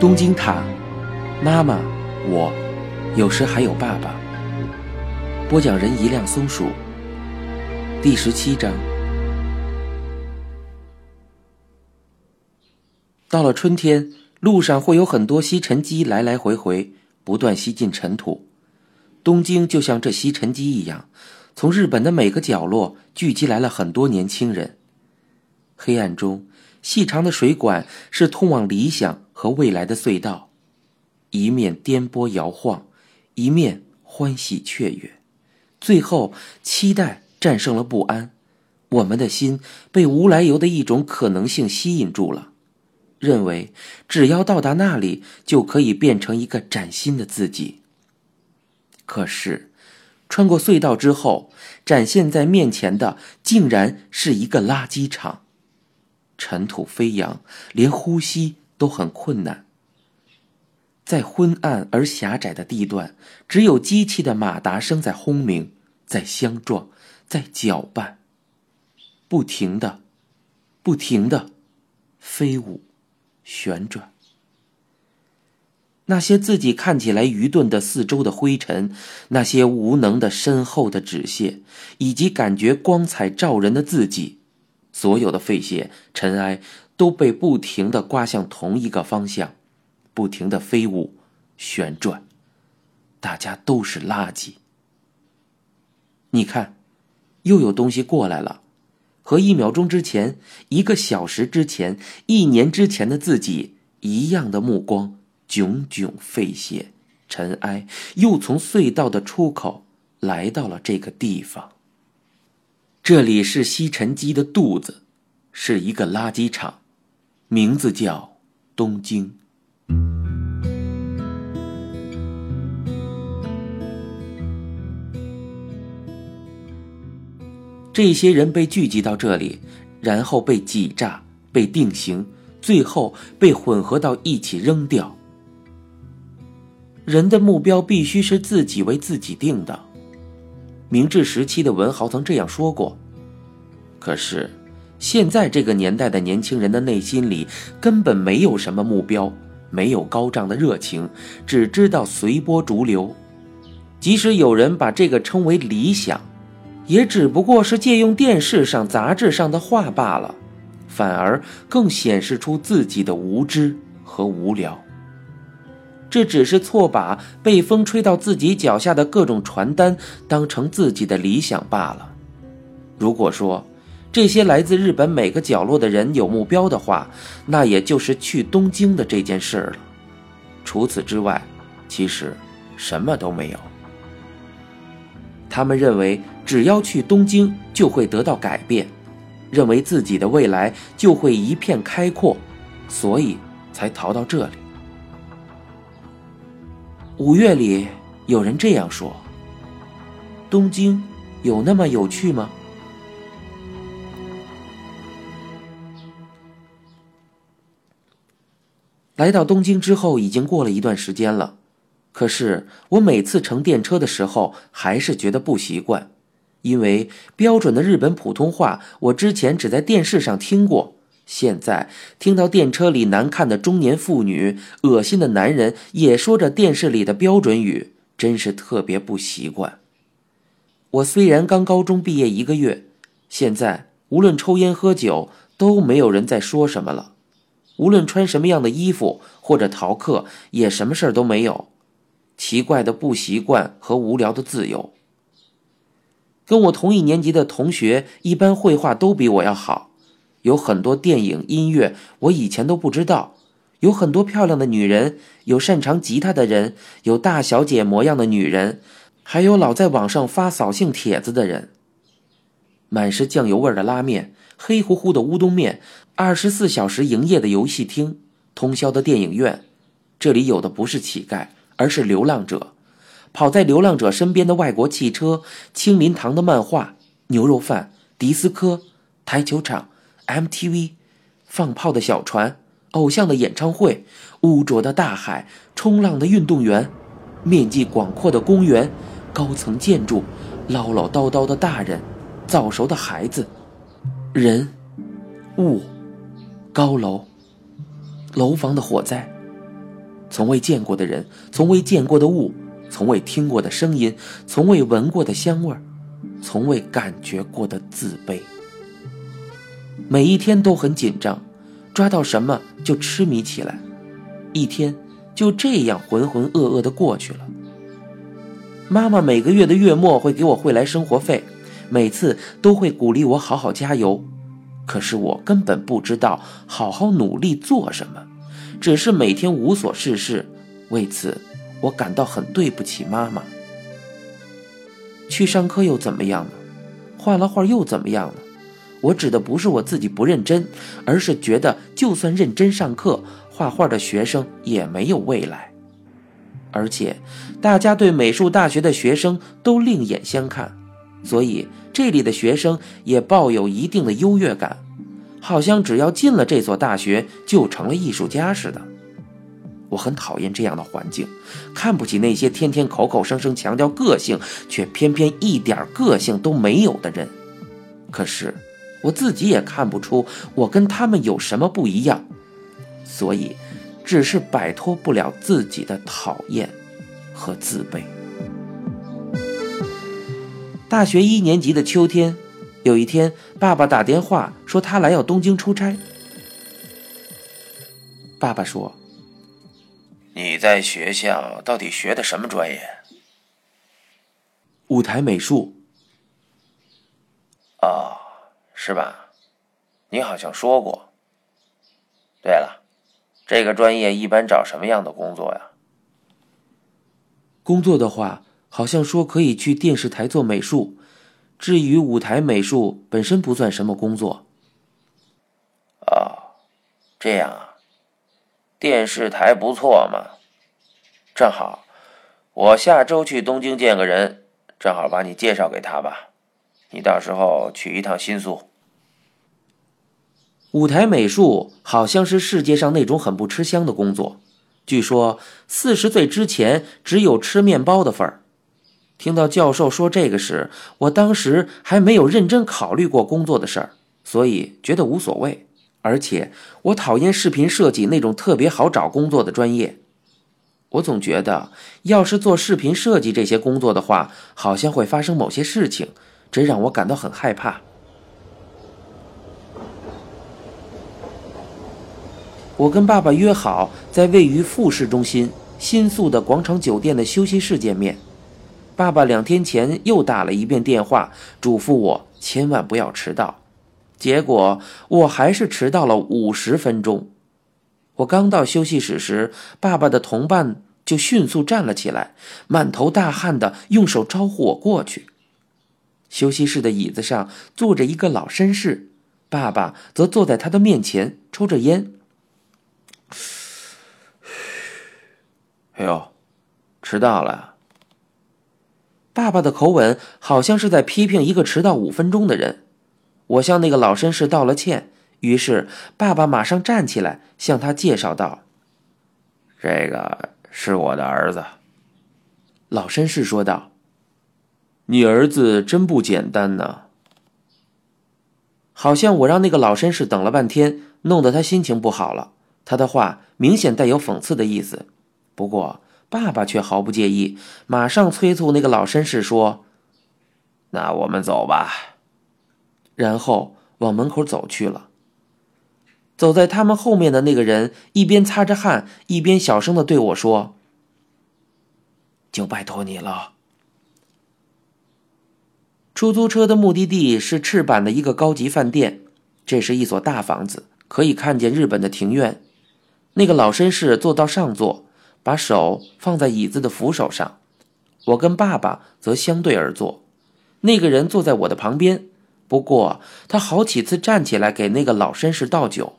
东京塔，妈妈，我，有时还有爸爸。播讲人：一辆松鼠。第十七章。到了春天，路上会有很多吸尘机来来回回，不断吸进尘土。东京就像这吸尘机一样，从日本的每个角落聚集来了很多年轻人。黑暗中，细长的水管是通往理想和未来的隧道，一面颠簸摇晃，一面欢喜雀跃，最后期待战胜了不安。我们的心被无来由的一种可能性吸引住了。认为只要到达那里，就可以变成一个崭新的自己。可是，穿过隧道之后，展现在面前的竟然是一个垃圾场，尘土飞扬，连呼吸都很困难。在昏暗而狭窄的地段，只有机器的马达声在轰鸣，在相撞，在搅拌，不停的，不停的飞舞。旋转，那些自己看起来愚钝的四周的灰尘，那些无能的身后的纸屑，以及感觉光彩照人的自己，所有的废屑尘埃都被不停的刮向同一个方向，不停的飞舞旋转，大家都是垃圾。你看，又有东西过来了。和一秒钟之前、一个小时之前、一年之前的自己一样的目光，炯炯废屑、尘埃，又从隧道的出口来到了这个地方。这里是吸尘机的肚子，是一个垃圾场，名字叫东京。这些人被聚集到这里，然后被挤榨、被定型，最后被混合到一起扔掉。人的目标必须是自己为自己定的。明治时期的文豪曾这样说过。可是，现在这个年代的年轻人的内心里根本没有什么目标，没有高涨的热情，只知道随波逐流。即使有人把这个称为理想。也只不过是借用电视上、杂志上的话罢了，反而更显示出自己的无知和无聊。这只是错把被风吹到自己脚下的各种传单当成自己的理想罢了。如果说这些来自日本每个角落的人有目标的话，那也就是去东京的这件事了。除此之外，其实什么都没有。他们认为。只要去东京，就会得到改变，认为自己的未来就会一片开阔，所以才逃到这里。五月里，有人这样说：“东京有那么有趣吗？”来到东京之后，已经过了一段时间了，可是我每次乘电车的时候，还是觉得不习惯。因为标准的日本普通话，我之前只在电视上听过，现在听到电车里难看的中年妇女、恶心的男人也说着电视里的标准语，真是特别不习惯。我虽然刚高中毕业一个月，现在无论抽烟喝酒都没有人再说什么了，无论穿什么样的衣服或者逃课也什么事儿都没有，奇怪的不习惯和无聊的自由。跟我同一年级的同学，一般绘画都比我要好，有很多电影、音乐我以前都不知道，有很多漂亮的女人，有擅长吉他的人，有大小姐模样的女人，还有老在网上发扫兴帖子的人。满是酱油味的拉面，黑乎乎的乌冬面，二十四小时营业的游戏厅，通宵的电影院，这里有的不是乞丐，而是流浪者。跑在流浪者身边的外国汽车、青林堂的漫画、牛肉饭、迪斯科、台球场、MTV、放炮的小船、偶像的演唱会、污浊的大海、冲浪的运动员、面积广阔的公园、高层建筑、唠唠叨叨的大人、早熟的孩子、人、物、高楼、楼房的火灾、从未见过的人，从未见过的物，从未听过的声音，从未闻过的香味儿，从未感觉过的自卑。每一天都很紧张，抓到什么就痴迷起来，一天就这样浑浑噩噩的过去了。妈妈每个月的月末会给我汇来生活费，每次都会鼓励我好好加油。可是我根本不知道好好努力做什么，只是每天无所事事。为此，我感到很对不起妈妈。去上课又怎么样呢？画了画又怎么样呢？我指的不是我自己不认真，而是觉得就算认真上课，画画的学生也没有未来。而且，大家对美术大学的学生都另眼相看，所以。这里的学生也抱有一定的优越感，好像只要进了这所大学就成了艺术家似的。我很讨厌这样的环境，看不起那些天天口口声声强调个性，却偏偏一点个性都没有的人。可是我自己也看不出我跟他们有什么不一样，所以只是摆脱不了自己的讨厌和自卑。大学一年级的秋天，有一天，爸爸打电话说他来要东京出差。爸爸说：“你在学校到底学的什么专业？”舞台美术。哦，是吧？你好像说过。对了，这个专业一般找什么样的工作呀？工作的话。好像说可以去电视台做美术，至于舞台美术本身不算什么工作。哦，这样啊，电视台不错嘛。正好，我下周去东京见个人，正好把你介绍给他吧。你到时候去一趟新宿。舞台美术好像是世界上那种很不吃香的工作，据说四十岁之前只有吃面包的份儿。听到教授说这个时，我当时还没有认真考虑过工作的事儿，所以觉得无所谓。而且我讨厌视频设计那种特别好找工作的专业。我总觉得，要是做视频设计这些工作的话，好像会发生某些事情，这让我感到很害怕。我跟爸爸约好在位于富市中心新宿的广场酒店的休息室见面。爸爸两天前又打了一遍电话，嘱咐我千万不要迟到。结果我还是迟到了五十分钟。我刚到休息室时，爸爸的同伴就迅速站了起来，满头大汗的用手招呼我过去。休息室的椅子上坐着一个老绅士，爸爸则坐在他的面前抽着烟。哎呦，迟到了。爸爸的口吻好像是在批评一个迟到五分钟的人。我向那个老绅士道了歉，于是爸爸马上站起来向他介绍道：“这个是我的儿子。”老绅士说道：“你儿子真不简单呢。”好像我让那个老绅士等了半天，弄得他心情不好了。他的话明显带有讽刺的意思，不过。爸爸却毫不介意，马上催促那个老绅士说：“那我们走吧。”然后往门口走去了。走在他们后面的那个人一边擦着汗，一边小声的对我说：“就拜托你了。”出租车的目的地是赤坂的一个高级饭店，这是一所大房子，可以看见日本的庭院。那个老绅士坐到上座。把手放在椅子的扶手上，我跟爸爸则相对而坐。那个人坐在我的旁边，不过他好几次站起来给那个老绅士倒酒。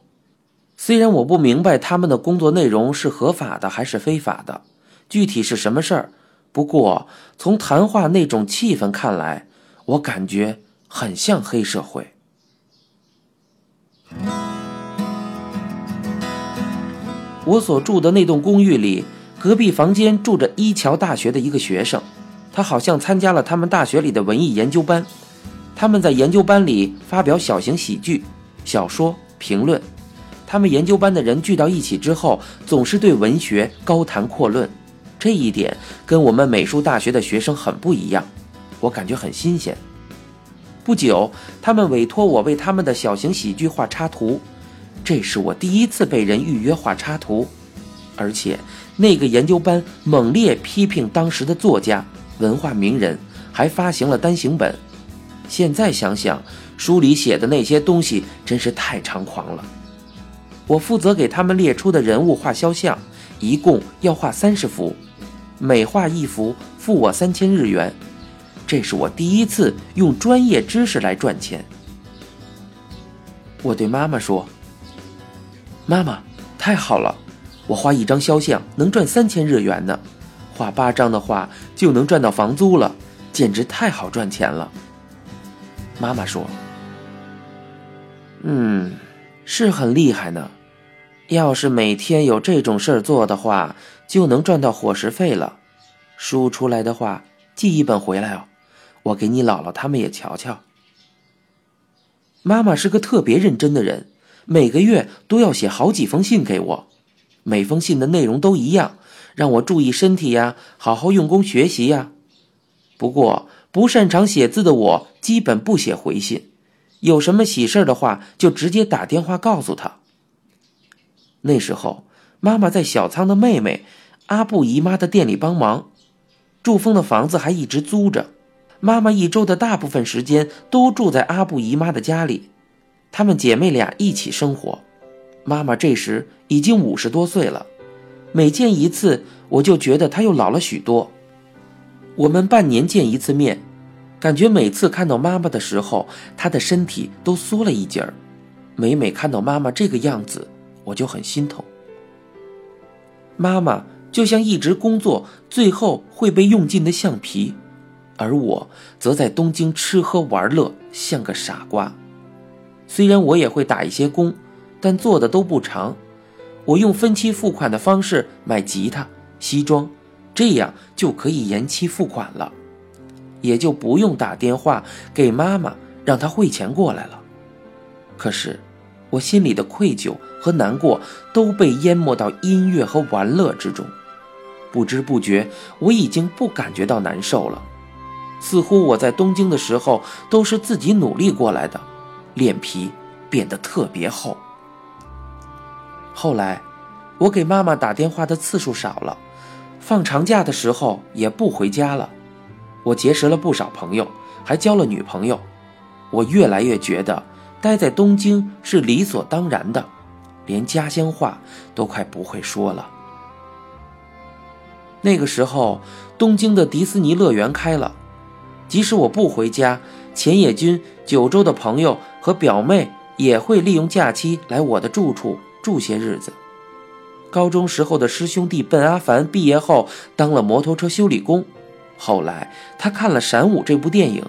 虽然我不明白他们的工作内容是合法的还是非法的，具体是什么事儿，不过从谈话那种气氛看来，我感觉很像黑社会。我所住的那栋公寓里，隔壁房间住着一桥大学的一个学生，他好像参加了他们大学里的文艺研究班。他们在研究班里发表小型喜剧、小说评论。他们研究班的人聚到一起之后，总是对文学高谈阔论，这一点跟我们美术大学的学生很不一样，我感觉很新鲜。不久，他们委托我为他们的小型喜剧画插图，这是我第一次被人预约画插图，而且那个研究班猛烈批评当时的作家、文化名人，还发行了单行本。现在想想，书里写的那些东西真是太猖狂了。我负责给他们列出的人物画肖像，一共要画三十幅，每画一幅付我三千日元。这是我第一次用专业知识来赚钱。我对妈妈说：“妈妈，太好了，我画一张肖像能赚三千日元呢，画八张的话就能赚到房租了，简直太好赚钱了。”妈妈说：“嗯，是很厉害呢。要是每天有这种事儿做的话，就能赚到伙食费了。书出来的话，寄一本回来哦。”我给你姥姥他们也瞧瞧。妈妈是个特别认真的人，每个月都要写好几封信给我，每封信的内容都一样，让我注意身体呀，好好用功学习呀。不过不擅长写字的我，基本不写回信，有什么喜事的话，就直接打电话告诉他。那时候，妈妈在小仓的妹妹阿布姨妈的店里帮忙，祝丰的房子还一直租着。妈妈一周的大部分时间都住在阿布姨妈的家里，她们姐妹俩一起生活。妈妈这时已经五十多岁了，每见一次，我就觉得她又老了许多。我们半年见一次面，感觉每次看到妈妈的时候，她的身体都缩了一截儿。每每看到妈妈这个样子，我就很心疼。妈妈就像一直工作最后会被用尽的橡皮。而我则在东京吃喝玩乐，像个傻瓜。虽然我也会打一些工，但做的都不长。我用分期付款的方式买吉他、西装，这样就可以延期付款了，也就不用打电话给妈妈让她汇钱过来了。可是，我心里的愧疚和难过都被淹没到音乐和玩乐之中，不知不觉我已经不感觉到难受了。似乎我在东京的时候都是自己努力过来的，脸皮变得特别厚。后来，我给妈妈打电话的次数少了，放长假的时候也不回家了。我结识了不少朋友，还交了女朋友。我越来越觉得待在东京是理所当然的，连家乡话都快不会说了。那个时候，东京的迪士尼乐园开了。即使我不回家，浅野君九州的朋友和表妹也会利用假期来我的住处住些日子。高中时候的师兄弟笨阿凡毕业后当了摩托车修理工，后来他看了《闪舞》这部电影，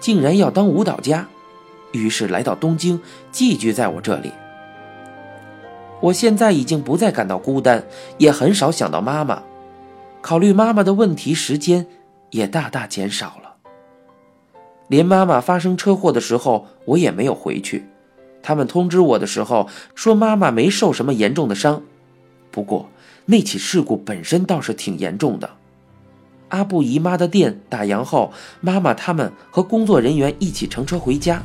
竟然要当舞蹈家，于是来到东京寄居在我这里。我现在已经不再感到孤单，也很少想到妈妈，考虑妈妈的问题时间也大大减少了。连妈妈发生车祸的时候，我也没有回去。他们通知我的时候说，妈妈没受什么严重的伤。不过那起事故本身倒是挺严重的。阿布姨妈的店打烊后，妈妈他们和工作人员一起乘车回家，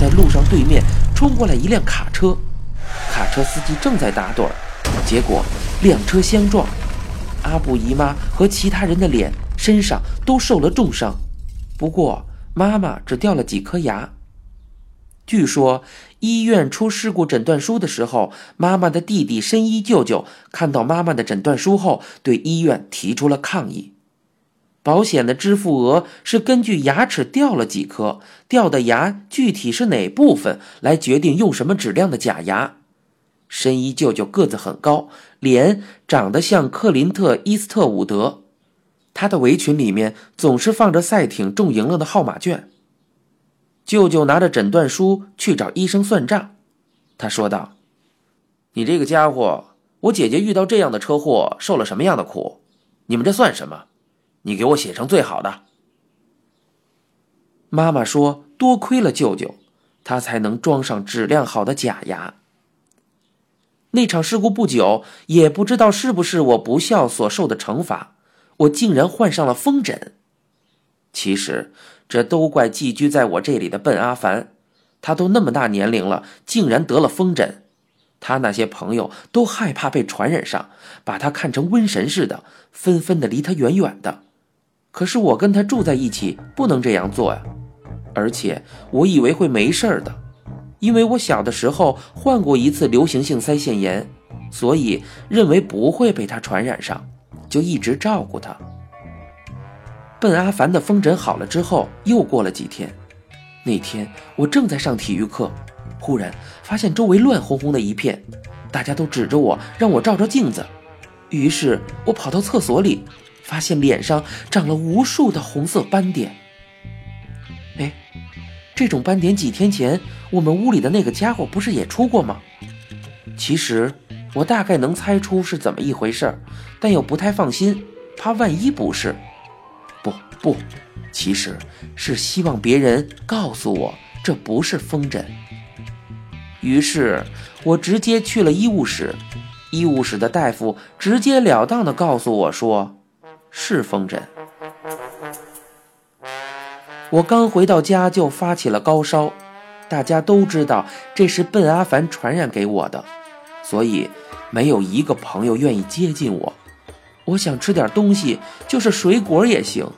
在路上对面冲过来一辆卡车，卡车司机正在打盹，结果两车相撞，阿布姨妈和其他人的脸。身上都受了重伤，不过妈妈只掉了几颗牙。据说医院出事故诊断书的时候，妈妈的弟弟深一舅舅看到妈妈的诊断书后，对医院提出了抗议。保险的支付额是根据牙齿掉了几颗、掉的牙具体是哪部分来决定用什么质量的假牙。深一舅舅个子很高，脸长得像克林特·伊斯特伍德。他的围裙里面总是放着赛艇中赢了的号码券。舅舅拿着诊断书去找医生算账，他说道：“你这个家伙，我姐姐遇到这样的车祸，受了什么样的苦？你们这算什么？你给我写成最好的。”妈妈说：“多亏了舅舅，他才能装上质量好的假牙。那场事故不久，也不知道是不是我不孝所受的惩罚，我竟然患上了风疹。其实，这都怪寄居在我这里的笨阿凡，他都那么大年龄了，竟然得了风疹。他那些朋友都害怕被传染上，把他看成瘟神似的，纷纷的离他远远的。可是我跟他住在一起，不能这样做呀。而且我以为会没事的，因为我小的时候患过一次流行性腮腺炎，所以认为不会被他传染上，就一直照顾他。笨阿凡的风疹好了之后，又过了几天，那天我正在上体育课，忽然发现周围乱哄哄的一片，大家都指着我让我照照镜子，于是我跑到厕所里，发现脸上长了无数的红色斑点。哎，这种斑点几天前我们屋里的那个家伙不是也出过吗？其实我大概能猜出是怎么一回事但又不太放心，怕万一不是。不不，其实是希望别人告诉我这不是风疹。于是我直接去了医务室，医务室的大夫直截了当的告诉我说，是风疹。我刚回到家就发起了高烧，大家都知道这是笨阿凡传染给我的，所以没有一个朋友愿意接近我。我想吃点东西，就是水果也行。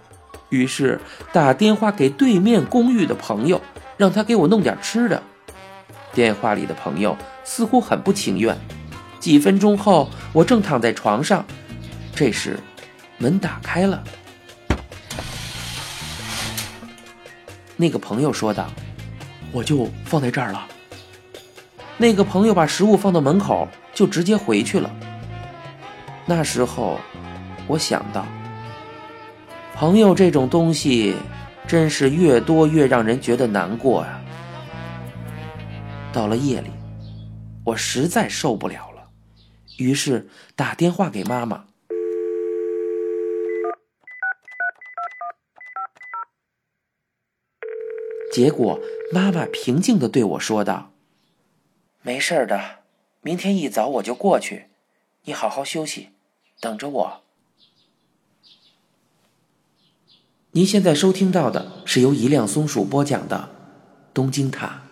于是打电话给对面公寓的朋友，让他给我弄点吃的。电话里的朋友似乎很不情愿。几分钟后，我正躺在床上，这时门打开了。那个朋友说道：“我就放在这儿了。”那个朋友把食物放到门口，就直接回去了。那时候，我想到，朋友这种东西，真是越多越让人觉得难过呀。到了夜里，我实在受不了了，于是打电话给妈妈。结果妈妈平静的对我说道：“没事的，明天一早我就过去，你好好休息。”等着我。您现在收听到的是由一辆松鼠播讲的《东京塔》。